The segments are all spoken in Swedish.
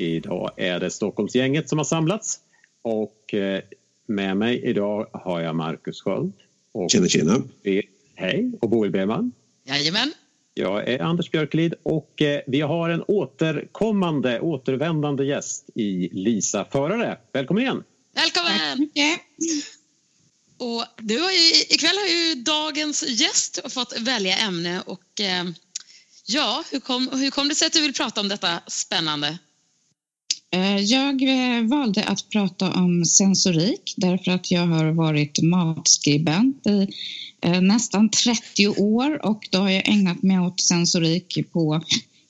Idag är det Stockholmsgänget som har samlats och eh, med mig idag har jag Marcus Sköld. Och Tjena, tjena. Hej, och Boel Bergman. Jajamän. Jag är Anders Björklid och eh, vi har en återkommande, återvändande gäst i Lisa Förare. Välkommen igen! Välkommen! Och du har ju, ikväll har ju dagens gäst fått välja ämne och eh, ja, hur kom, hur kom det sig att du vill prata om detta spännande? Eh, jag eh, valde att prata om sensorik därför att jag har varit matskribent i eh, nästan 30 år och då har jag ägnat mig åt sensorik på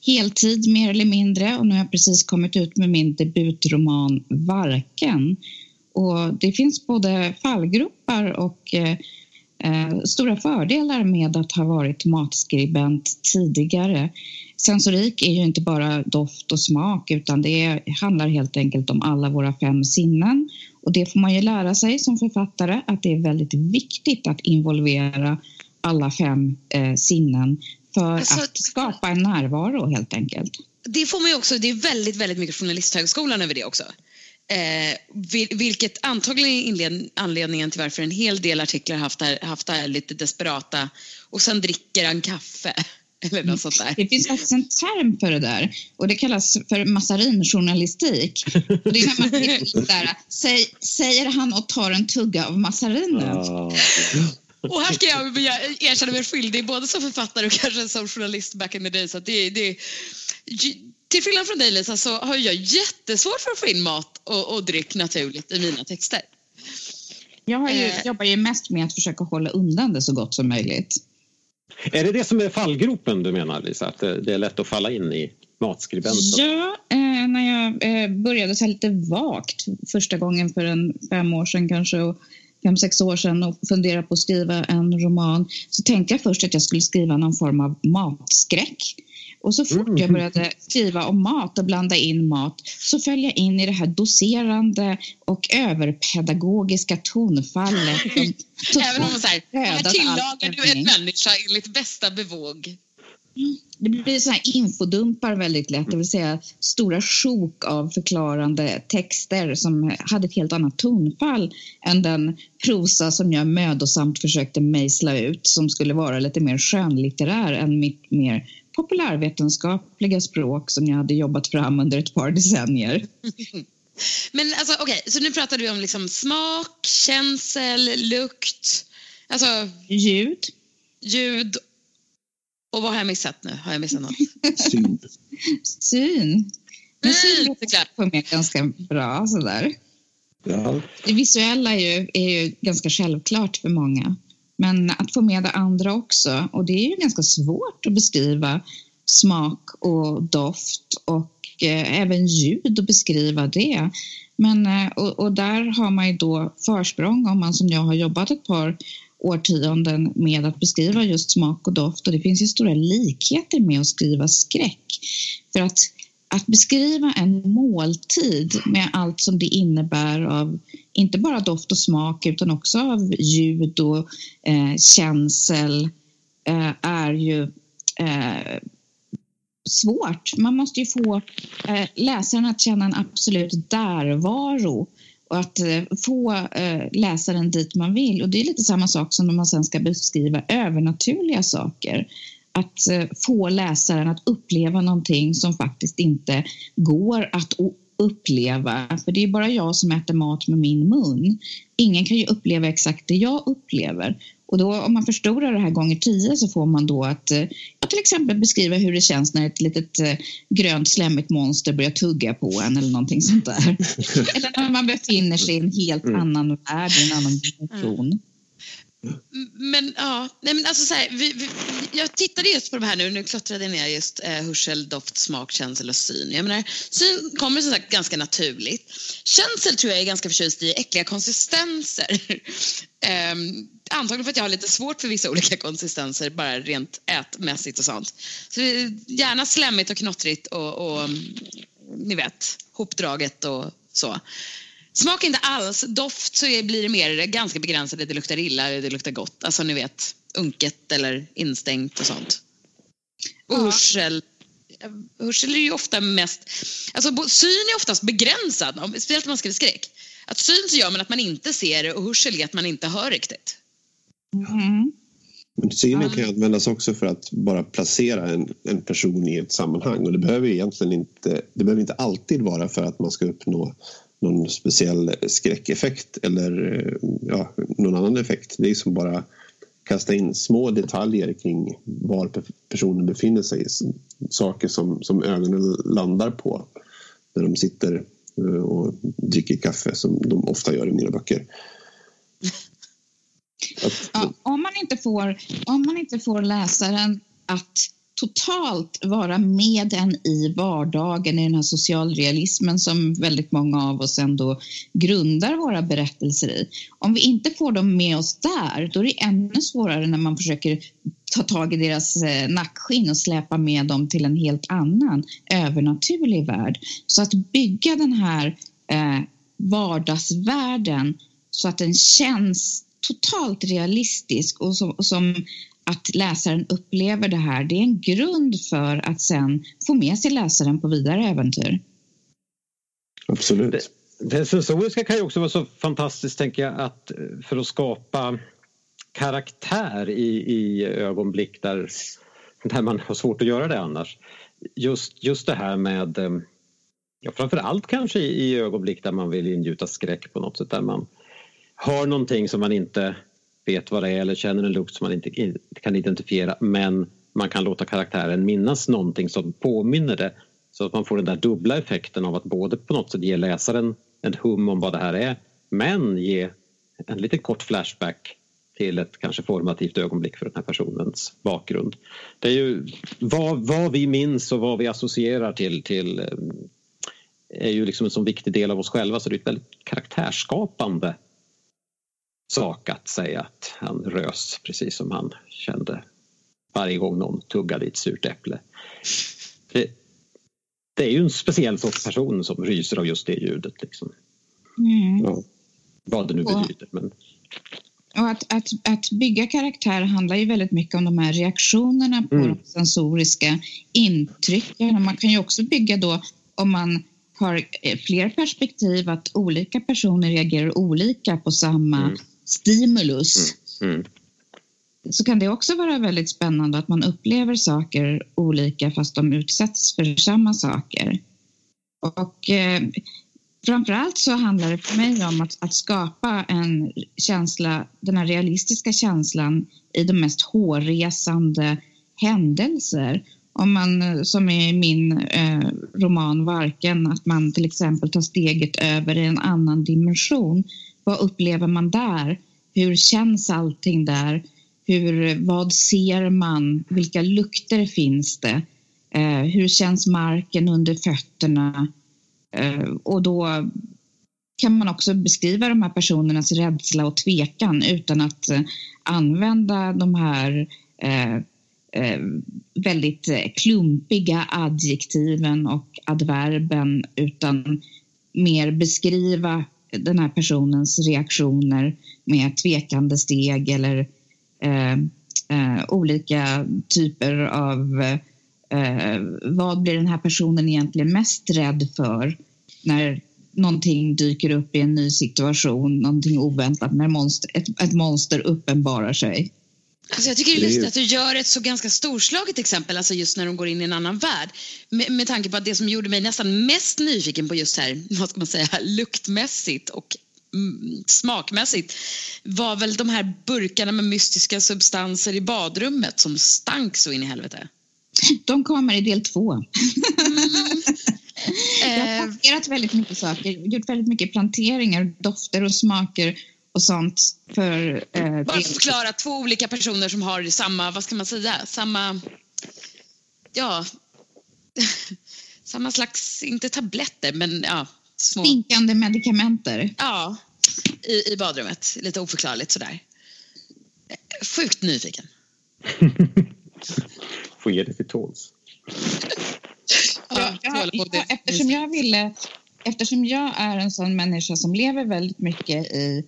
heltid mer eller mindre och nu har jag precis kommit ut med min debutroman Varken. Och det finns både fallgropar och eh, stora fördelar med att ha varit matskribent tidigare. Sensorik är ju inte bara doft och smak utan det handlar helt enkelt om alla våra fem sinnen. Och det får man ju lära sig som författare att det är väldigt viktigt att involvera alla fem eh, sinnen för alltså, att skapa en närvaro helt enkelt. Det får man ju också, det är väldigt, väldigt mycket Journalisthögskolan över det också. Eh, vilket antagligen är anledningen till varför en hel del artiklar haft det här, haft det här lite desperata och sen dricker han kaffe. Eller något sånt där. Det finns faktiskt en term för det där och det kallas för massarinjournalistik. Och det är när man där, säg, säger han och tar en tugga av massarinet. Oh. Och här ska jag erkänna mig skyldig både som författare och kanske som journalist back in the day. Så det, det, till skillnad från dig Lisa så har jag jättesvårt för att få in mat och, och dryck naturligt i mina texter. Jag ju, eh. jobbar ju mest med att försöka hålla undan det så gott som möjligt. Är det det som är fallgropen du menar Lisa? Att eh, det är lätt att falla in i matskribenten? Ja, eh, när jag eh, började så lite vagt första gången för en fem år sedan kanske och fem, sex år sedan och funderade på att skriva en roman så tänkte jag först att jag skulle skriva någon form av matskräck. Och så fort jag mm. började skriva om mat och blanda in mat så föll jag in i det här doserande och överpedagogiska tonfallet. Även om man säger, här tillagar du en människa enligt bästa bevåg. Det blir så här infodumpar väldigt lätt, det vill säga stora sjok av förklarande texter som hade ett helt annat tonfall än den prosa som jag mödosamt försökte mejsla ut som skulle vara lite mer skönlitterär än mitt mer populärvetenskapliga språk som jag hade jobbat fram under ett par decennier. Men alltså okej, okay, så nu pratar du om liksom smak, känsel, lukt, alltså ljud. Ljud. Och vad har jag missat nu? Har jag missat något? Syn. Syn. Men syn låter på mig ganska bra sådär. Ja. Det visuella är ju, är ju ganska självklart för många. Men att få med det andra också. Och det är ju ganska svårt att beskriva smak och doft och eh, även ljud och beskriva det. Men, eh, och, och, där har man ju då försprång om man som jag har jobbat ett par årtionden med att beskriva just smak och doft och det finns ju stora likheter med att skriva skräck. För att att beskriva en måltid med allt som det innebär av inte bara doft och smak utan också av ljud och eh, känsel eh, är ju eh, svårt. Man måste ju få eh, läsaren att känna en absolut därvaro och att eh, få eh, läsaren dit man vill. Och det är lite samma sak som när man sen ska beskriva övernaturliga saker att eh, få läsaren att uppleva någonting som faktiskt inte går att uppleva. För det är bara jag som äter mat med min mun. Ingen kan ju uppleva exakt det jag upplever. Och då om man förstorar det här gånger tio så får man då att eh, till exempel beskriva hur det känns när ett litet eh, grönt slemmigt monster börjar tugga på en eller någonting sånt där. eller när man befinner sig i en helt mm. annan värld, i en annan dimension. Men ja, nej men alltså så här, vi, vi, jag tittade just på de här nu, nu klottrade jag ner just eh, hörsel, doft, smak, känsel och syn. Jag menar, syn kommer som sagt ganska naturligt. Känsel tror jag är ganska förtjust i äckliga konsistenser. eh, antagligen för att jag har lite svårt för vissa olika konsistenser, bara rent ätmässigt och sånt. Så gärna slemmigt och knottrigt och, och ni vet, hopdraget och så. Smak inte alls. Doft så blir det mer ganska begränsat. Det luktar illa eller det luktar gott. Alltså ni vet, unket eller instängt och sånt. Och ja. hörsel. Hörsel är ju ofta mest... Alltså syn är oftast begränsad, speciellt om man skriver skräck. Att syn så gör man att man inte ser och hörsel är att man inte hör riktigt. Mm. Men synen kan ju användas också för att bara placera en, en person i ett sammanhang och det behöver egentligen inte, det behöver inte alltid vara för att man ska uppnå någon speciell skräckeffekt eller ja, någon annan effekt. Det är som bara kasta in små detaljer kring var personen befinner sig. Saker som, som ögonen landar på när de sitter eh, och dricker kaffe som de ofta gör i mina böcker. Att, ja, om, man inte får, om man inte får läsaren att totalt vara med en i vardagen i den här socialrealismen som väldigt många av oss ändå grundar våra berättelser i. Om vi inte får dem med oss där, då är det ännu svårare när man försöker ta tag i deras eh, nackskinn och släpa med dem till en helt annan övernaturlig värld. Så att bygga den här eh, vardagsvärlden så att den känns totalt realistisk och som, och som att läsaren upplever det här, det är en grund för att sen få med sig läsaren på vidare äventyr. Absolut. Det, det sensoriska kan ju också vara så fantastiskt, tänker jag, att för att skapa karaktär i, i ögonblick där, där man har svårt att göra det annars. Just, just det här med, eh, ja, framför allt kanske i, i ögonblick där man vill ingjuta skräck på något sätt, där man har någonting som man inte vet vad det är eller känner en lukt som man inte, kan identifiera men man kan låta karaktären minnas någonting som påminner det så att man får den där dubbla effekten av att både på något sätt ge läsaren en hum om vad det här är men ge en liten kort flashback till ett kanske formativt ögonblick för den här personens bakgrund. Det är ju vad, vad vi minns och vad vi associerar till, till eh, är ju liksom en så viktig del av oss själva så det är ett väldigt karaktärsskapande sak att säga att han rös precis som han kände varje gång någon tuggade i ett surt äpple. Det, det är ju en speciell sorts person som ryser av just det ljudet. Liksom. Mm. Ja, vad det nu betyder. Men... Och att, att, att bygga karaktär handlar ju väldigt mycket om de här reaktionerna på mm. de sensoriska intrycken. Man kan ju också bygga då, om man har fler perspektiv, att olika personer reagerar olika på samma mm stimulus mm. Mm. så kan det också vara väldigt spännande att man upplever saker olika fast de utsätts för samma saker. Och eh, framförallt så handlar det för mig om att, att, skapa en känsla, den här realistiska känslan i de mest hårresande händelser. Om man, som i min eh, roman Varken, att man till exempel tar steget över i en annan dimension vad upplever man där? Hur känns allting där? Hur, vad ser man? Vilka lukter finns det? Eh, hur känns marken under fötterna? Eh, och då kan man också beskriva de här personernas rädsla och tvekan utan att eh, använda de här eh, eh, väldigt eh, klumpiga adjektiven och adverben utan mer beskriva den här personens reaktioner med tvekande steg eller eh, eh, olika typer av eh, vad blir den här personen egentligen mest rädd för när någonting dyker upp i en ny situation, någonting oväntat, när monster, ett, ett monster uppenbarar sig. Alltså jag tycker det är lustigt att du gör ett så ganska storslaget exempel, alltså just när de går in i en annan värld. Med, med tanke på att det som gjorde mig nästan mest nyfiken på just här, vad ska man säga, luktmässigt och mm, smakmässigt var väl de här burkarna med mystiska substanser i badrummet som stank så in i helvete. De kommer i del två. Mm. Jag har planterat väldigt mycket saker, gjort väldigt mycket planteringar, dofter och smaker och sånt. För, eh, Bara förklara, två olika personer som har samma, vad ska man säga, samma, ja, samma slags, inte tabletter, men ja, små... Stinkande medikamenter. Ja, i, i badrummet. Lite oförklarligt sådär. Sjukt nyfiken. Får ge det till tåls. ja, jag, jag, eftersom jag ville eftersom jag är en sån människa som lever väldigt mycket i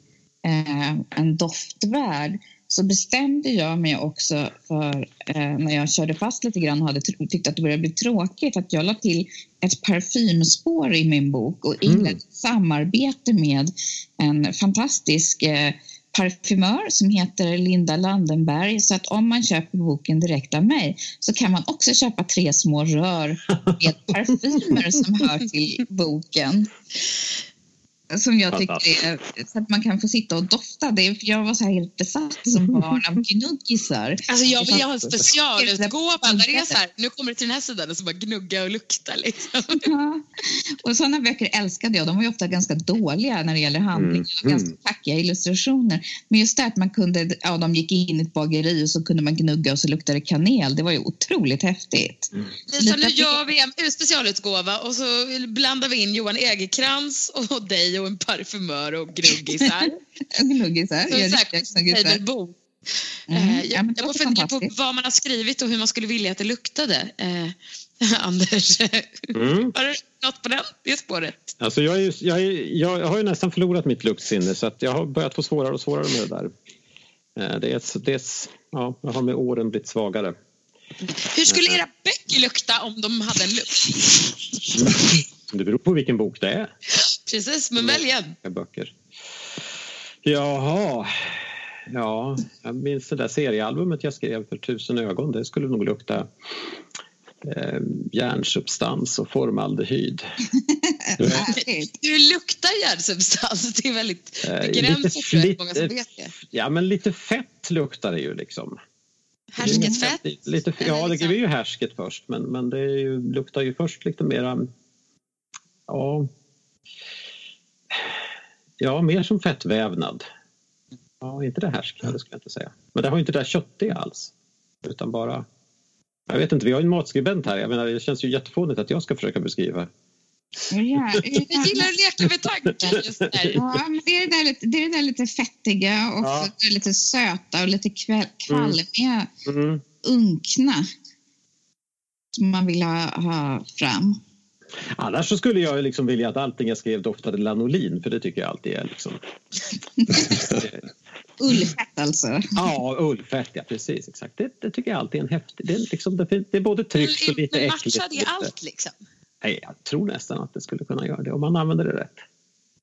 en doftvärld så bestämde jag mig också för eh, när jag körde fast lite grann och hade tyckt att det började bli tråkigt att jag la till ett parfymspår i min bok och inledde mm. samarbete med en fantastisk eh, parfymör som heter Linda Landenberg. Så att om man köper boken direkt av mig så kan man också köpa tre små rör med parfymer som hör till boken som jag tycker är, så att man kan få sitta och dofta. Det är, för jag var så här helt besatt som barn av gnuggisar. Alltså jag vill ha en specialutgåva där det är så här, nu kommer det till den här sidan och så bara gnugga och lukta liksom. Ja. Och sådana böcker älskade jag. De var ju ofta ganska dåliga när det gäller handling och mm. ganska mm. tackiga illustrationer. Men just det att man kunde, ja de gick in i ett bageri och så kunde man gnugga och så luktade det kanel. Det var ju otroligt häftigt. Mm. Lisa, nu gör vi en specialutgåva och så blandar vi in Johan Egerkrans och dig och en parfymör och gnuggisar. gnuggisar, så, ja, gnuggisar. Bok. Mm. Eh, jag, ja, jag får fundera på vad man har skrivit och hur man skulle vilja att det luktade. Eh, Anders, mm. har du något på den, det spåret? Alltså jag, är, jag, är, jag har ju nästan förlorat mitt luktsinne så att jag har börjat få svårare och svårare med det där. Eh, det är, det är, ja, jag har med åren blivit svagare. Hur skulle era böcker lukta om de hade en lukt? Det beror på vilken bok det är. Precis, men välj en. Böcker. Jaha. Ja, jag minns det där seriealbumet jag skrev för tusen ögon. Det skulle nog lukta eh, järnsubstans och formaldehyd. Hur luktar järnsubstans? Det är väldigt eh, begränsat för lite, många som vet det. Ja, men lite fett luktar det ju liksom. Härsket fett? Lite, ja, det är ju härsket först men, men det ju, luktar ju först lite mera ja, ja, mer som fettvävnad. Ja, inte det härskande skulle jag inte säga. Men det har inte det där köttiga alls. Utan bara... Jag vet inte, vi har ju en matskribent här. Jag menar, det känns ju jättefånigt att jag ska försöka beskriva. Ja, jag gillar att leka med tanken just där. Ja, men det, är det, där lite, det är det där lite fettiga och ja. lite söta och lite kvalmiga, mm. mm. unkna som man vill ha, ha fram. Annars så skulle jag liksom vilja att allting jag skrev doftade lanolin för det tycker jag alltid är liksom... Ullfett alltså? Ja, ullfett, ja precis. Exakt. Det, det tycker jag alltid är en häftig... Det är, liksom, det, är både tryggt och lite äckligt. Matchar det allt liksom? Nej, jag tror nästan att det skulle kunna göra det om man använder det rätt.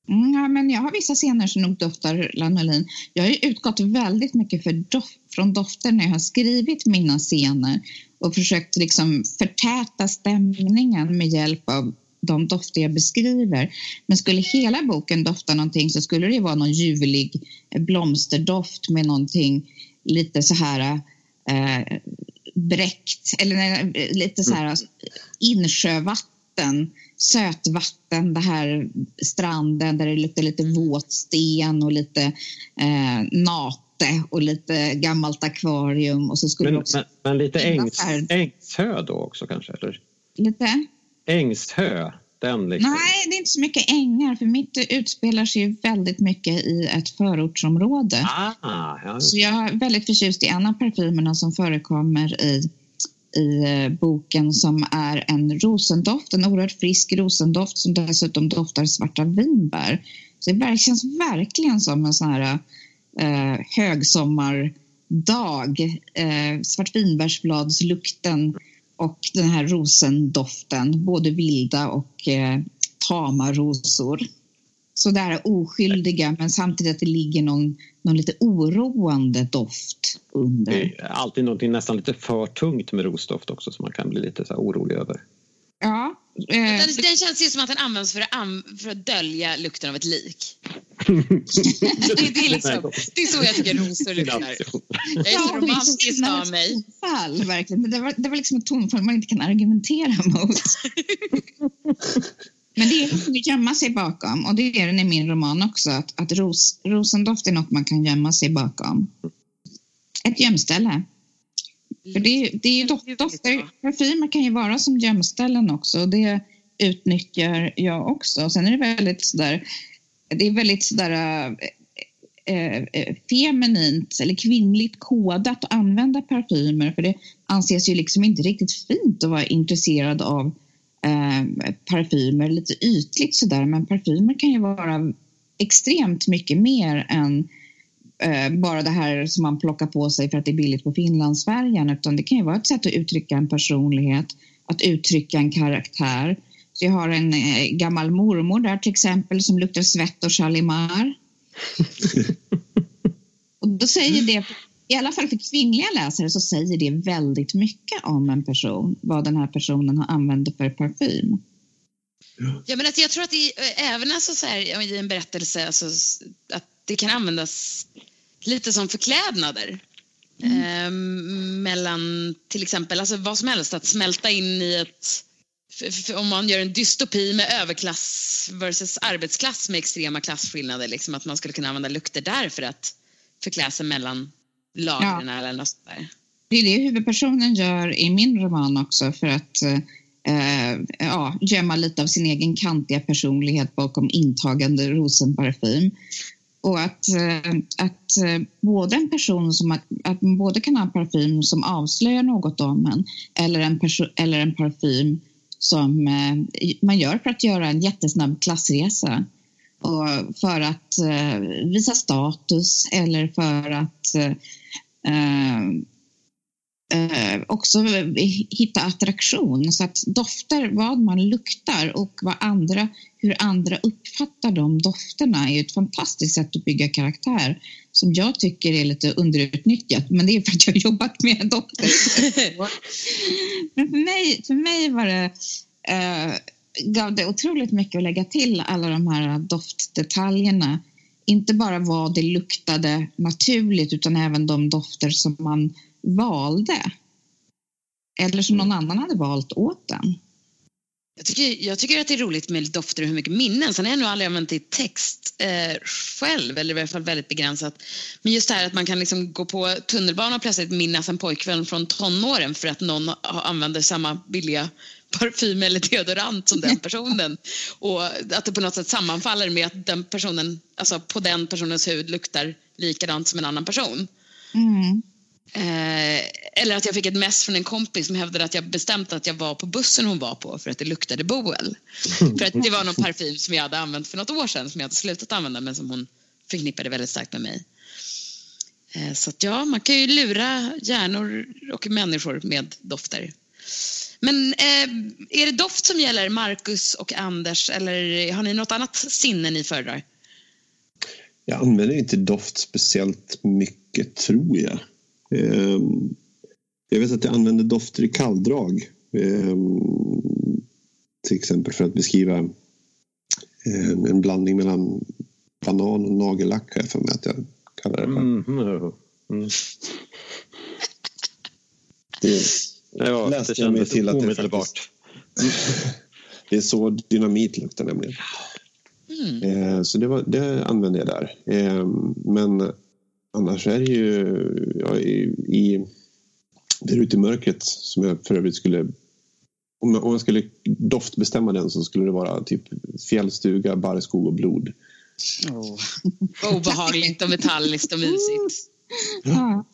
Mm, ja, men jag har vissa scener som nog doftar lanolin. Jag har utgått väldigt mycket för dof från dofter när jag har skrivit mina scener och försökt liksom förtäta stämningen med hjälp av de dofter jag beskriver. Men skulle hela boken dofta någonting så skulle det vara någon ljuvlig blomsterdoft med någonting lite så här eh, bräckt eller lite så här mm. insjövatten, sötvatten, det här stranden där det luktar lite våtsten och lite eh, nat och lite gammalt akvarium. Och så skulle men, men, men lite ängs, ängshö då också kanske? Eller? Lite? Ängshö? Den liksom. Nej, det är inte så mycket ängar för mitt utspelar sig väldigt mycket i ett förortsområde. Ah, ja. Så jag är väldigt förtjust i en av parfymerna som förekommer i, i eh, boken som är en rosendoft, en oerhört frisk rosendoft som dessutom doftar svarta vinbär. Så det känns verkligen som en sån här eh, högsommardag. Eh, svartvinbärsbladslukten och den här rosendoften, både vilda och eh, tama rosor. Så det här oskyldiga men samtidigt att det ligger någon, någon lite oroande doft under. Det är alltid någonting nästan lite för tungt med rosdoft också som man kan bli lite så orolig över. Ja. Eh, den, den, känns ju som att den används för att, för att dölja lukten av ett lik. det, det, är liksom, det är så jag tycker rosor luktar. Jag är så romantisk av mig. Tonfall, verkligen. Det var, det var liksom ett tonfall man inte kan argumentera mot. Men det är att gömma sig bakom och det är den i min roman också. Att, att ros, rosendoft är något man kan gömma sig bakom. Ett gömställe. För det, det är ju dofter, parfymer kan ju vara som gömställen också och det utnyttjar jag också. Sen är det väldigt sådär, det är väldigt sådär äh, äh, feminint eller kvinnligt kodat att använda parfymer för det anses ju liksom inte riktigt fint att vara intresserad av äh, parfymer, lite ytligt sådär men parfymer kan ju vara extremt mycket mer än bara det här som man plockar på sig för att det är billigt på Finlandsfärjan utan det kan ju vara ett sätt att uttrycka en personlighet, att uttrycka en karaktär. Så jag har en eh, gammal mormor där till exempel som luktar svett och Chalimar. och då säger det, i alla fall för kvinnliga läsare, så säger det väldigt mycket om en person, vad den här personen har använt för parfym. Ja, men alltså, jag tror att det, även alltså, så här, i en berättelse alltså, att det kan användas lite som förklädnader. Mm. Eh, mellan till exempel alltså vad som helst, att smälta in i ett om man gör en dystopi med överklass versus arbetsklass med extrema klasskillnader, liksom att man skulle kunna använda lukter där för att förklä sig mellan lagren ja. eller något sånt där. Det är det huvudpersonen gör i min roman också för att eh, ja, gömma lite av sin egen kantiga personlighet bakom intagande rosenparfym. Och att, eh, att eh, både en person som att, man både kan ha en parfym som avslöjar något om en eller en, eller en parfym som eh, man gör för att göra en jättesnabb klassresa. Och för att visa status eller för att eh, också hitta attraktion. Så att dofter, vad man luktar och vad andra, hur andra uppfattar de dofterna är ett fantastiskt sätt att bygga karaktär som jag tycker är lite underutnyttjat. Men det är för att jag har jobbat med dofter. Men för mig, för mig var det eh, gav det otroligt mycket att lägga till alla de här doftdetaljerna. Inte bara vad det luktade naturligt utan även de dofter som man valde. Eller som någon annan hade valt åt den. Jag tycker, jag tycker att det är roligt med dofter och hur mycket minnen. Sen har jag nog aldrig använt det i text eh, själv, eller i alla fall väldigt begränsat. Men just det här att man kan liksom gå på tunnelbanan och plötsligt minnas en pojkvän från tonåren för att någon använder samma billiga parfym eller deodorant som den personen. och att det på något sätt sammanfaller med att den personen, alltså på den personens hud luktar likadant som en annan person. Mm. Eh, eller att jag fick ett mess från en kompis som hävdade att jag bestämt att jag var på bussen hon var på för att det luktade Boel. För att det var någon parfym som jag hade använt för något år sedan som jag hade slutat använda men som hon förknippade väldigt starkt med mig. Eh, så att ja, man kan ju lura hjärnor och människor med dofter. Men eh, är det doft som gäller Marcus och Anders eller har ni något annat sinne ni föredrar? Jag använder inte doft speciellt mycket tror jag. Ehm, jag vet att jag använder dofter i kalldrag. Ehm, till exempel för att beskriva ehm, en blandning mellan banan och nagellack har jag för mig att jag kallar det för. Mm, mm. mm. Det ja, läste det jag mig till att det faktiskt... det är så dynamit luktar nämligen. Mm. Så det, var, det använde jag där. Men annars är det ju ja, i, i Där ute i mörkret som jag för övrigt skulle om jag, om jag skulle doftbestämma den så skulle det vara typ fjällstuga, barrskog och blod. Oh. Obehagligt och metalliskt och mysigt. Ja.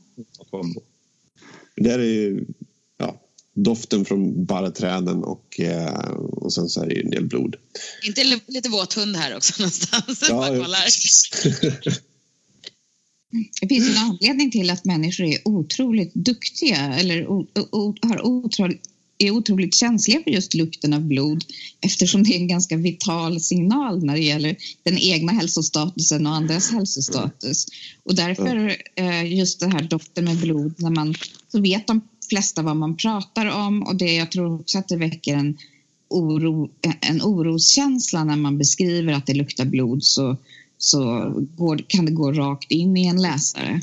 Det är ju ja, doften från barrträden och, eh, och sen så är det en del blod. Inte lite våt hund här också någonstans? Ja, Det finns en anledning till att människor är otroligt duktiga eller o, o, har otroligt, är otroligt känsliga för just lukten av blod eftersom det är en ganska vital signal när det gäller den egna hälsostatusen och andras hälsostatus. Och därför eh, just det här doften med blod, när man, så vet de flesta vad man pratar om och det, jag tror också att det väcker en, oro, en oroskänsla när man beskriver att det luktar blod så så går, kan det gå rakt in i en läsare.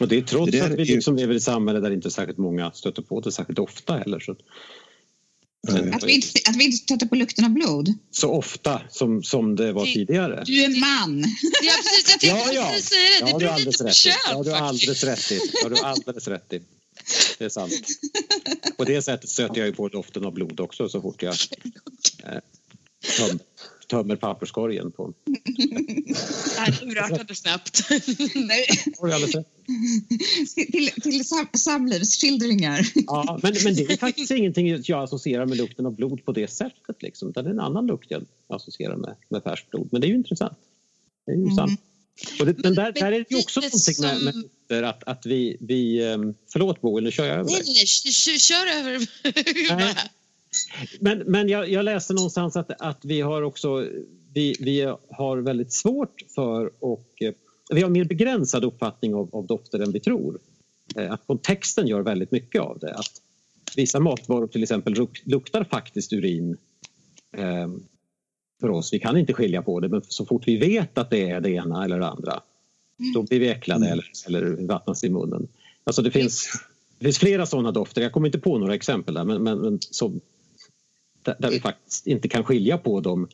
Och det är trots det att vi liksom lever i ett samhälle där inte särskilt många stöter på det särskilt ofta heller. Så. Att vi, inte, att vi inte stöter på lukten av blod? Så ofta som, som det var tidigare. Du är man. Ja, precis. Jag tänkte Ja, ja. precis säga det. Det Ja, beror har lite alldeles på kön Ja, du har alldeles rätt i. Ja, du har alldeles rätt i. Det är sant. På det sättet stöter jag ju på doften av blod också så fort jag eh, tömmer papperskorgen på. Det här urartade snabbt. Nej, till till sam, samlivsskildringar. Ja, men, men det är faktiskt ingenting jag associerar med lukten av blod på det sättet. Liksom. Det är en annan lukt jag associerar med, med färskt blod. Men det är ju intressant. Det är ju Mm. sant. Och det, men där, där är det ju också någonting med, med som- lukter att, att vi, vi... ehm, Förlåt Bo, nu kör jag över Nej, dig. nej, nej. Kör, kör över. Nej. Men, men jag, jag läste någonstans att, att vi har också vi, vi har väldigt svårt för och eh, vi har mer begränsad uppfattning av, av dofter än vi tror. Eh, Att kontexten gör väldigt mycket av det. Att vissa matvaror till exempel luk- luktar faktiskt urin eh, för oss. Vi kan inte skilja på det men så fort vi vet att det är det ena eller det andra då blir vi äcklade eller, eller vattnas i munnen. Alltså det finns, det finns flera sådana dofter. Jag kommer inte på några exempel där men, men, men som, där, där vi faktiskt inte kan skilja på dem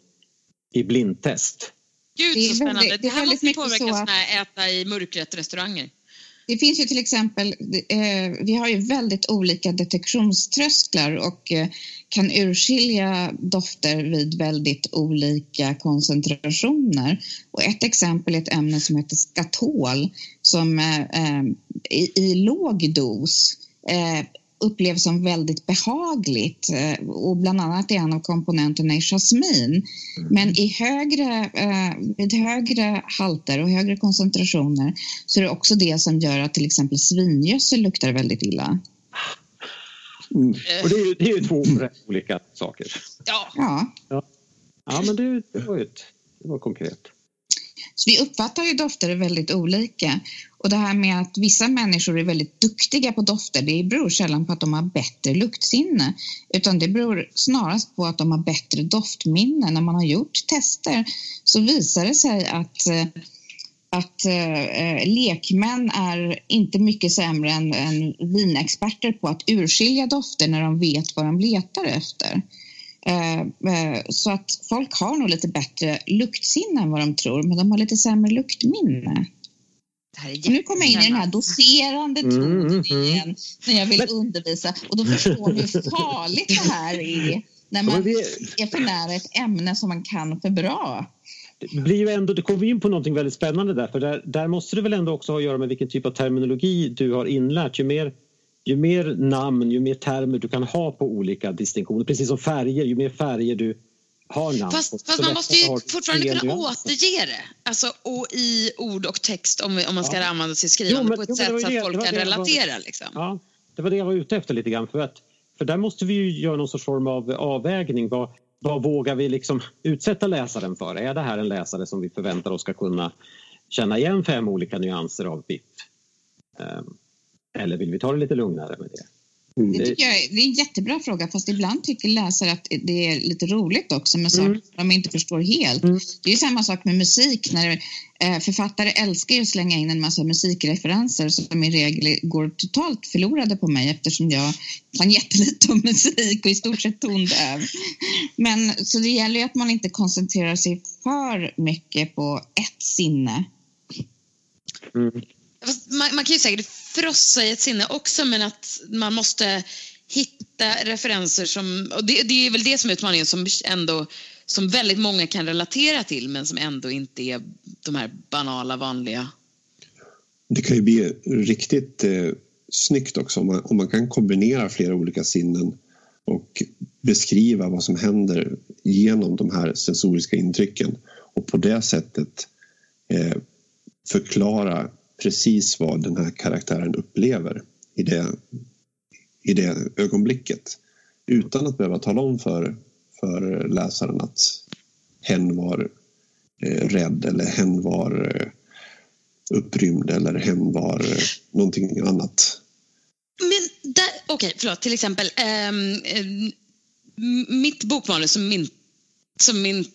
i blindtest. Gud Det är så spännande. väldigt- det Det, är här måste mycket påverka så att- såna här äta i mörkret restauranger. Det finns ju till exempel, eh, vi har ju väldigt olika detektionströsklar och eh, kan urskilja dofter vid väldigt olika koncentrationer. Och ett exempel är ett ämne som heter skatol som eh, eh, i, i låg dos eh, upplevs som väldigt behagligt eh, och bland annat är en av komponenterna i jasmin. Men i högre, eh, vid högre halter och högre koncentrationer så är det också det som gör att till exempel svingödsel luktar väldigt illa. Och det är ju, det är ju två olika saker. Ja, Ja, Ja men det, var ju det var konkret så vi uppfattar ju dofter väldigt olika. Och det här med att vissa människor är väldigt duktiga på dofter, det beror sällan på att de har bättre luktsinne, utan det beror snarast på att de har bättre doftminne. När man har gjort tester så visar det sig att eh, att eh, eh, lekmän är inte mycket sämre än, än vinexperter på att urskilja dofter när de vet vad de letar efter. Eh, eh, så att folk har nog lite bättre luktsinne än vad de tror, men de har lite sämre luktminne. nu kommer jag in i den här docerande Mm, tonen mm, mm. igen när jag vill undervisa. Och då förstår ni hur farligt det här är när man Men det- är för nära ett ämne som man kan för bra. Det, blir ju ändå, det kommer in på någonting väldigt spännande där för där, där måste det väl ändå också ha att göra med vilken typ av terminologi du har inlärt. Ju mer, ju mer namn, ju mer termer du kan ha på olika distinktioner, precis som färger, ju mer färger du har namn på, Fast, fast så man måste ju du fortfarande kunna nyanser. återge det. Alltså, och i ord och text om, om man ska Ja. använda sig Jo, skrivande men- på ett jo, det sätt så att folk kan jag var- relatera. Liksom. Ja, det var det jag var ute efter lite grann. För, att, för där måste vi ju göra någon sorts form av avvägning. Vad, vad vågar vi liksom utsätta läsaren för? Är det här en läsare som vi förväntar oss ska kunna känna igen fem olika nyanser av biff? Ehm, eller vill vi ta det lite lugnare med det? Det, tycker jag, är- det är en jättebra fråga, fast ibland tycker läsare att det är lite roligt också med saker Mm. som de inte förstår helt. Mm. Det är ju samma sak med musik. När eh, Författare älskar ju att slänga in en massa musikreferenser som i regel går totalt förlorade på mig eftersom jag kan jättelite om musik och i stort sett tondöv. Men så det gäller ju att man inte koncentrerar sig för mycket på ett sinne. Mm. Man, man kan ju säkert frossa i ett sinne också men att man måste hitta referenser som... Och det, det är väl det som är utmaningen som ändå som väldigt många kan relatera till men som ändå inte är de här banala vanliga. Det kan ju bli riktigt eh, snyggt också om man, om man kan kombinera flera olika sinnen och beskriva vad som händer genom de här sensoriska intrycken och på det sättet eh, förklara precis vad den här karaktären upplever i det, i det ögonblicket utan att behöva tala om för, för läsaren att hen var eh, rädd eller hen var eh, upprymd eller hen var eh, någonting annat. Men där, okej, förlåt, till exempel ehm, eh, mitt bokmanus som min, som inte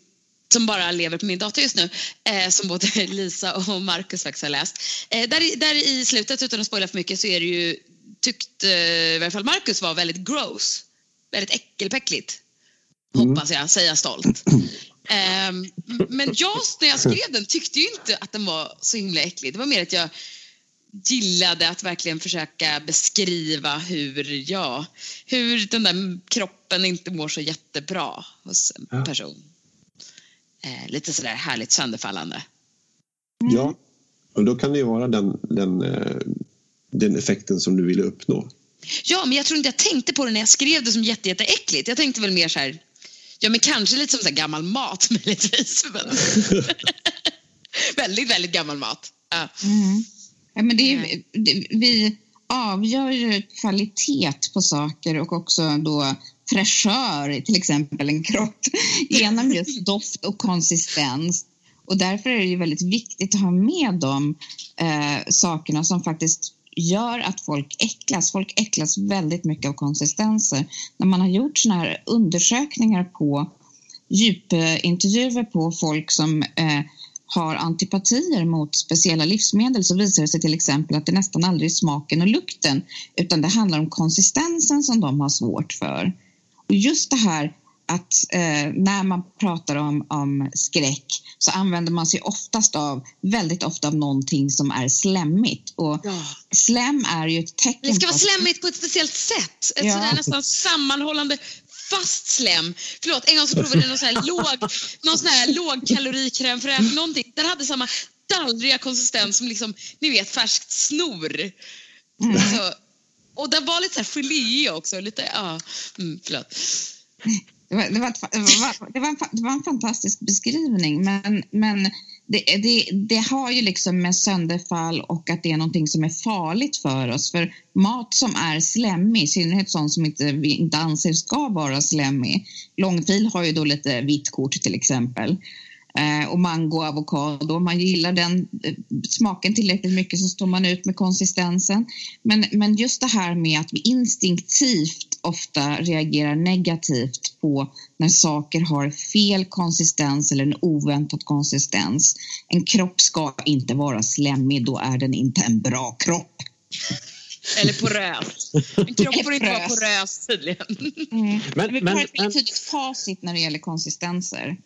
som bara lever på min dator just nu, eh, som både Lisa och Marcus faktiskt har läst. Eh, där, i- där i slutet, utan att spoila för mycket, så är det ju, tyckte i varje fall Marcus var väldigt gross. väldigt äckelpäckligt. Mm. Hoppas jag, säger jag stolt. Um, men jag, när jag skrev den, tyckte ju inte att den var så himla äcklig. Det var mer att jag gillade att verkligen försöka beskriva hur, ja, hur den där kroppen inte mår så jättebra hos en person. Eh, lite sådär härligt sönderfallande. Mm. Ja, och då kan det ju vara den, den, eh, den effekten som du ville uppnå. Ja, men jag tror inte jag tänkte på det när jag skrev det som jätte, jätteäckligt. Jag tänkte väl mer så här, ja men kanske lite som så gammal mat möjligtvis. väldigt, väldigt gammal mat. Ja. Mm. ja men det är, det, vi avgör ju kvalitet på saker och också då fräschör i till exempel en kropp genom just doft och konsistens. Och därför är det ju väldigt viktigt att ha med de eh, sakerna som faktiskt gör att folk äcklas. Folk äcklas väldigt mycket av konsistenser. När man har gjort såna här undersökningar på djupintervjuer på folk som eh, har antipatier mot speciella livsmedel så visar det sig till exempel att det nästan aldrig är smaken och lukten utan det handlar om konsistensen som de har svårt för. Just det här att eh, när man pratar om, om skräck så använder man sig oftast av, väldigt ofta av någonting som är slemmigt. Och ja. slem är ju ett tecken Det ska vara slemmigt på ett speciellt sätt. Ett ja. sådär nästan sammanhållande fast slem. Förlåt, en gång så provade jag någon sån här låg, någon sån här lågkalorikräm för att äta någonting. Den hade samma dallriga konsistens som liksom, ni vet, färskt snor. Mm. Alltså, och den var lite så här geléig också. Lite, ja, mm, förlåt. Det var, det, var, det, var, det, var en, det var en fantastisk beskrivning men, men det, det, det, har ju liksom med sönderfall och att det är någonting som är farligt för oss. För mat som är slemmig, i synnerhet sånt som inte, vi inte anser ska vara slemmig. Långfil har ju då lite vitt kort till exempel. Eh, och mango, avokado. Om man gillar den eh, smaken tillräckligt mycket så står man ut med konsistensen. Men, men just det här med att vi instinktivt ofta reagerar negativt på när saker har fel konsistens eller en oväntad konsistens. En kropp ska inte vara slemmig, då är den inte en bra kropp. Eller porös. En kropp får inte vara porös tydligen. Mm. Men, vi har ett tydligt facit när det gäller konsistenser.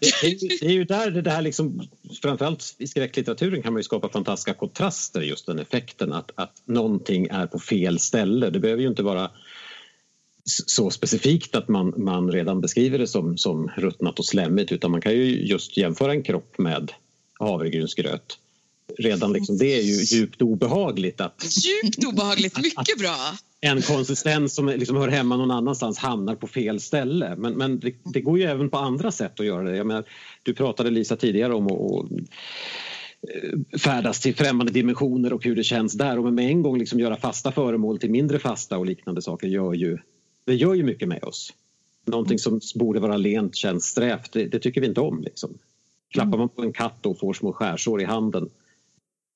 Det är, ju där det här liksom, framförallt i skräcklitteraturen kan man ju skapa fantastiska kontraster just den effekten att, att någonting är på fel ställe. Det behöver ju inte vara så specifikt att man, man redan beskriver det som, som ruttnat och slemmigt utan man kan ju just jämföra en kropp med havregrynsgröt. Redan liksom, det är ju djupt obehagligt. Att... Djupt obehagligt, mycket bra! en konsistens som liksom hör hemma någon annanstans hamnar på fel ställe. Men, men det, det, går ju även på andra sätt att göra det. Jag menar, du pratade Lisa tidigare om att eh, färdas till främmande dimensioner och hur det känns där och med en gång liksom göra fasta föremål till mindre fasta och liknande saker gör ju, det gör ju mycket med oss. Någonting som borde vara lent känns strävt, det, det tycker vi inte om. Liksom. Klappar man på en katt och får små skärsår i handen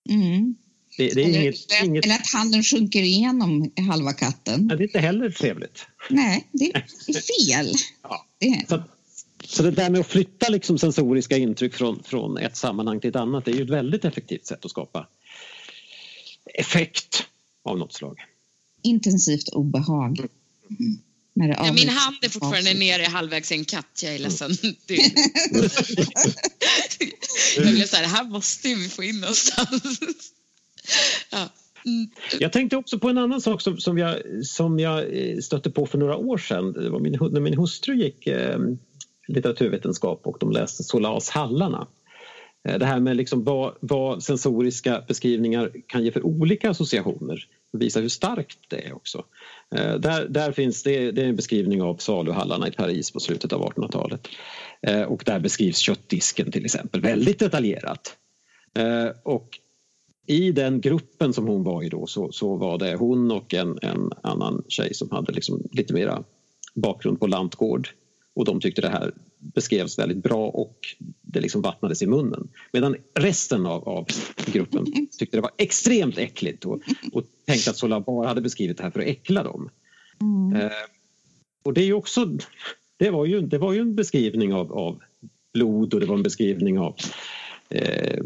mm. Det, det är eller, inget, inget... eller att handen sjunker igenom halva katten. Ja, det är inte heller trevligt. Nej, det är fel. ja. det. Så, så det där med att flytta liksom sensoriska intryck från, från ett sammanhang till ett annat det är ju ett väldigt effektivt sätt att skapa effekt av något slag. Intensivt obehag. Mm. Ja, min hand är fortfarande nere halvvägs i en katt. Jag är ledsen. Mm. jag blev så här, det här måste vi få in någonstans. ja. Mm. Jag tänkte också på en annan sak som, som, jag, som jag eh, stötte på för några år sedan. Det var min, när min hustru gick eh, litteraturvetenskap och de läste Solas Hallarna. Eh, det här med liksom vad, vad, sensoriska beskrivningar kan ge för olika associationer. Visa hur starkt det är också. Eh, där, där finns det, det är en beskrivning av saluhallarna i Paris på slutet av 1800-talet. Eh, och där beskrivs köttdisken till exempel väldigt detaljerat. Eh, och i den gruppen som hon var i då så, så var det hon och en, en annan tjej som hade liksom lite mera bakgrund på lantgård och de tyckte det här beskrevs väldigt bra och det liksom vattnades i munnen. Medan resten av, av gruppen tyckte det var extremt äckligt och, och tänkte att Sola bara hade beskrivit det här för att äckla dem. Mm. Eh, och det är också, det var ju, det var ju en beskrivning av, av blod och det var en beskrivning av eh,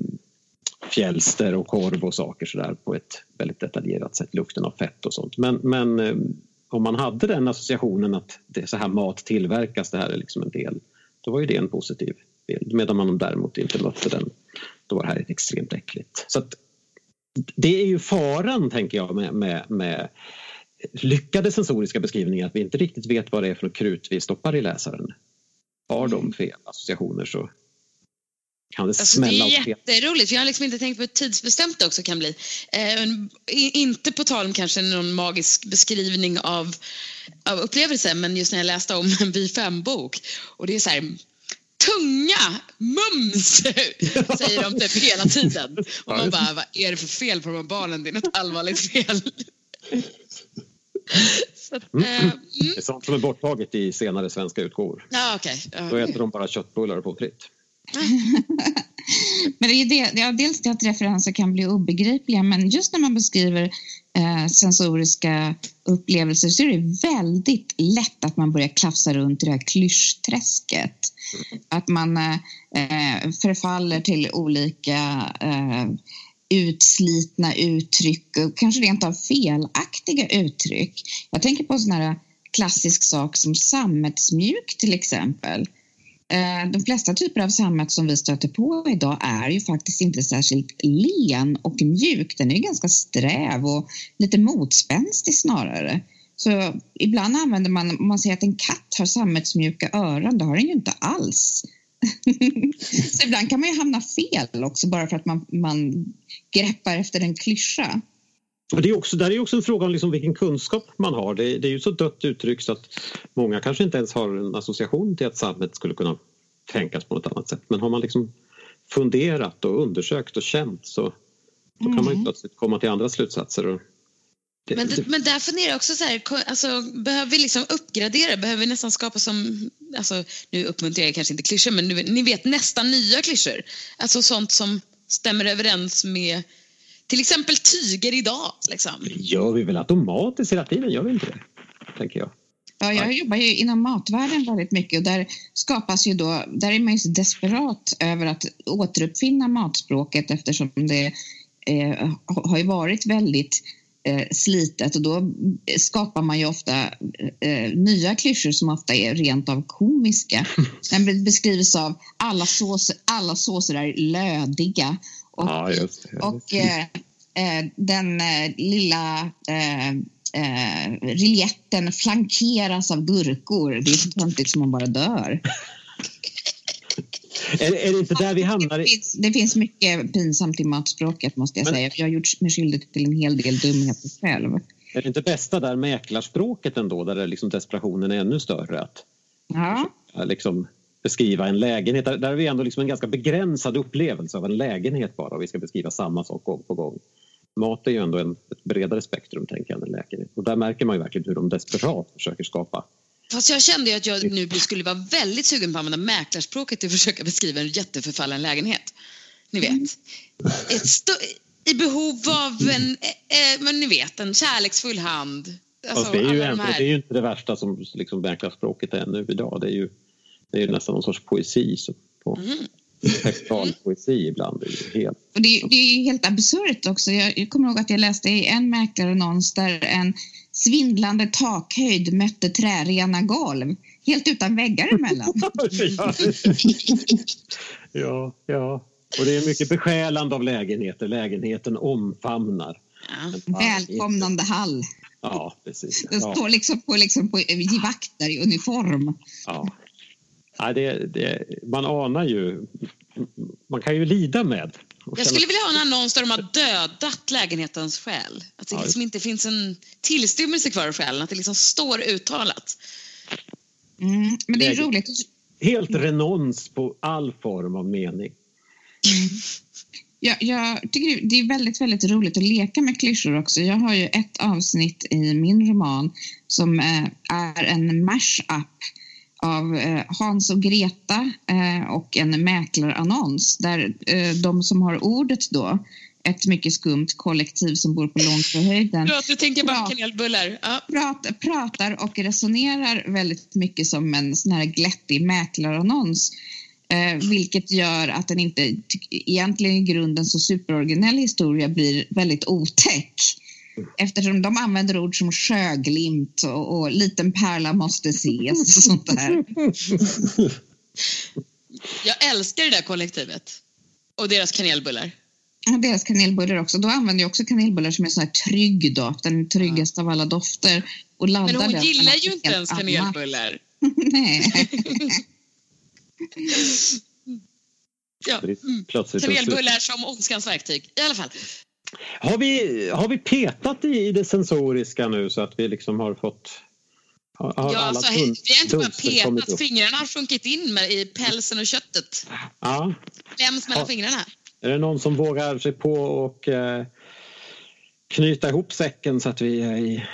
fjälster och korv och saker sådär på ett väldigt detaljerat sätt, lukten av fett och sånt. Men, men eh, om man hade den associationen att det så här mat tillverkas, det här är liksom en del, då var ju det en positiv bild. Medan man däremot inte mötte den, då var det här extremt äckligt. Så att, det är ju faran, tänker jag, med, med, med lyckade sensoriska beskrivningar, att vi inte riktigt vet vad det är för krut vi stoppar i läsaren. Har de fel associationer så kan det smälla alltså, Det är jätteroligt, för jag har liksom inte tänkt på hur tidsbestämt det också kan bli. Eh, inte på tal om kanske någon magisk beskrivning av, av upplevelsen, men just när jag läste om en Vi 5-bok och det är så här tunga, mums, säger de typ hela tiden. Och man bara, vad är det för fel på de här barnen? Det är något allvarligt fel. Så att, mm. äh, mm. Det är sånt som är borttaget i senare svenska utgåvor. Ja, okay. Då äter de bara köttbullar och pommes frites. men det är det, ja, dels det att referenser kan bli obegripliga men just när man beskriver eh, sensoriska upplevelser så är det väldigt lätt att man börjar klafsa runt i det här klyschträsket. Att man eh, eh, förfaller till olika eh, utslitna uttryck och kanske rent av felaktiga uttryck. Jag tänker på en sån här klassisk sak som sammetsmjuk till exempel. Eh, de flesta typer av sammet som vi stöter på idag är ju faktiskt inte särskilt len och mjuk. Den är ganska sträv och lite motspänstig snarare. Så ibland använder man, om man säger att en katt har sammetsmjuka öron, det har den ju inte alls. så ibland kan man ju hamna fel också bara för att man, man greppar efter en klyscha. Det är också, där är också en fråga om liksom vilken kunskap man har. Det, det är ju så dött uttryck så att många kanske inte ens har en association till att samhället skulle kunna tänkas på något annat sätt. Men har man liksom funderat och undersökt och känt så då kan mm. man ju mm. plötsligt komma till andra slutsatser. Och men, det, men där funderar jag också så här, alltså, behöver vi liksom uppgradera? Behöver vi nästan skapa som, alltså, nu uppmuntrar jag kanske inte klyschor, men nu, ni vet nästan nya klyschor. Alltså sånt som stämmer överens med till exempel tyger idag. Liksom. Det gör vi väl automatiskt hela tiden, gör vi inte det? Tänker jag. Ja, jag jobbar ju inom matvärlden väldigt mycket och där skapas ju då, där är man ju så desperat över att återuppfinna matspråket eftersom det eh, har ju varit väldigt eh, slitet och då skapar man ju ofta eh, nya klyschor som ofta är rent av komiska. Den beskrivs av alla såser, alla såser är lödiga och, ja, just det, och eh, eh, den eh, lilla eh, riljetten flankeras av gurkor. Det är så töntigt som man bara dör. är, är det inte där vi hamnar? Det finns, det finns mycket pinsamt i matspråket måste jag Men, säga. Jag har gjort mig skyldig till en hel del dumheter själv. Är det inte bästa där mäklarspråket ändå, där liksom desperationen är ännu större? Att ja. liksom beskriva en lägenhet, där, där är vi ändå liksom en ganska begränsad upplevelse av en lägenhet bara och vi ska beskriva samma sak gång på gång mat är ju ändå en, ett bredare spektrum tänker jag, än lägenhet. Och där märker man ju verkligen hur de desperat försöker skapa Fast jag kände ju att jag nu skulle vara väldigt sugen på att använda mäklarspråket till att försöka beskriva en jätteförfallen lägenhet. Ni vet. Ett I behov av en, eh, men ni vet, en kärleksfull hand. Alltså, det, är ju ändå, här... det är ju inte det värsta som liksom mäklarspråket är nu idag. Det är ju, det är ju nästan någon sorts poesi. På. Mm textal poesi ibland. Det är, helt... Och det, det är helt absurt också. Jag, jag kommer ihåg att jag läste i en mäklarannons där en svindlande takhöjd mötte trärena golv helt utan väggar emellan. ja, ja. Och det är mycket besjälande av lägenheter. Lägenheten omfamnar. Ja. Välkomnande hall. Ja, precis. Den ja. står liksom på, liksom på vakter i uniform. Ja, Ja, det, det, man anar ju, man kan ju lida med. Jag skulle vilja ha en annons där de har dödat lägenhetens själ. Det ja, liksom inte finns en tillstymmelse kvar av själen, att det liksom står uttalat. Mm, men det är roligt. Helt renons på all form av mening. Jag, jag, tycker det är väldigt, väldigt roligt att leka med klyschor också. Jag har ju ett avsnitt i min roman som eh, är en mash-up av eh, Hans och Greta eh, och en mäklarannons där de som har ordet då ett mycket skumt kollektiv som bor på Långsjöhöjden. Förlåt, du tänker bara kanelbullar. Ja. Pratar, pratar och resonerar väldigt mycket som en sån här glättig mäklarannons. Eh, vilket gör att den inte, egentligen i grunden så superoriginell historia blir väldigt otäck. Eftersom de använder ord som sjöglimt och, och liten pärla måste ses och sånt där. Jag älskar det där kollektivet. Och deras kanelbullar. Deras kanelbullar också. Då använder jag också kanelbullar som är så här trygg doft, den tryggaste ja. av alla dofter. Och Men hon gillar ju inte ens kanelbullar. Nej. ja. Mm. Kanelbullar som ondskans verktyg. I alla fall. Har vi, har vi petat i det sensoriska nu så att vi liksom har fått har, ja, alltså, vi har inte bara petat, fingrarna har sjunkit in med, i pälsen och köttet. Ja. Kläms mellan ja. fingrarna. Är det någon som vågar sig på och eh, knyta ihop säcken så att vi är i,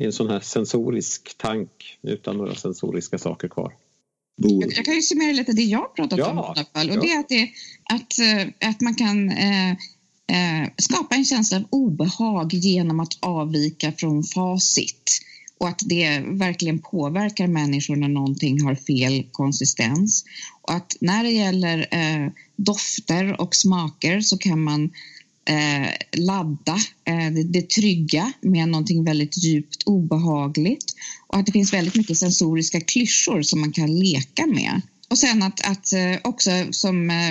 i en sån här sensorisk tank utan några sensoriska saker kvar? Jag, jag, kan ju summera lite det jag pratat ja, om i alla fall. Och ja. det är att, det, att, eh, att man kan eh, eh, skapa en känsla av obehag genom att avvika från facit och att det verkligen påverkar människor när någonting har fel konsistens. Och att när det gäller eh, dofter och smaker så kan man eh, ladda eh, det, det trygga med någonting väldigt djupt obehagligt och att det finns väldigt mycket sensoriska klyschor som man kan leka med. Och sen att, att eh, också som eh,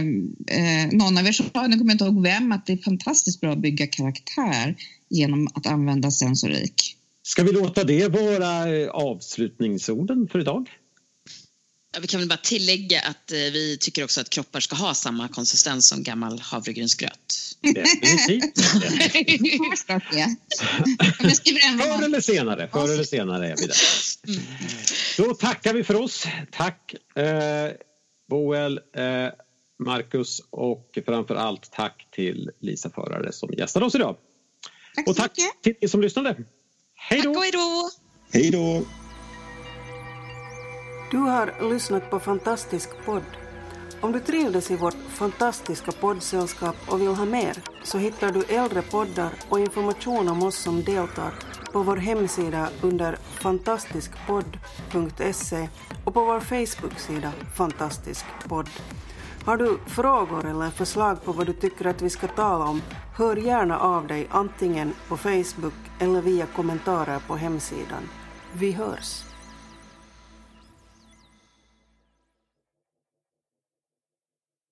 eh, någon av er sa, nu kommer jag inte ihåg vem, att det är fantastiskt bra att bygga karaktär genom att använda sensorik. Ska vi låta det vara eh, avslutningsorden för idag? Ja, vi kan väl bara tillägga att eh, vi tycker också att kroppar ska ha samma konsistens som gammal havregrynsgröt. Definitivt. förr eller senare, förr eller senare är vi där. Mm. Då tackar vi för oss. Tack eh, Boel, eh, Marcus och framför allt tack till Lisa Förare som gästade oss idag. Tack och tack mycket. till er som lyssnade. Hej då! Hej då! Hej då! Du har lyssnat på Fantastisk podd. Om du trivdes i vårt fantastiska poddsällskap och vill ha mer så hittar du äldre poddar och information om oss som deltar på vår hemsida under fantastiskpodd.se och på vår Facebook-sida Fantastisk podd. Har du frågor eller förslag på vad du tycker att vi ska tala om, hör gärna av dig antingen på Facebook eller via kommentarer på hemsidan. Vi hörs!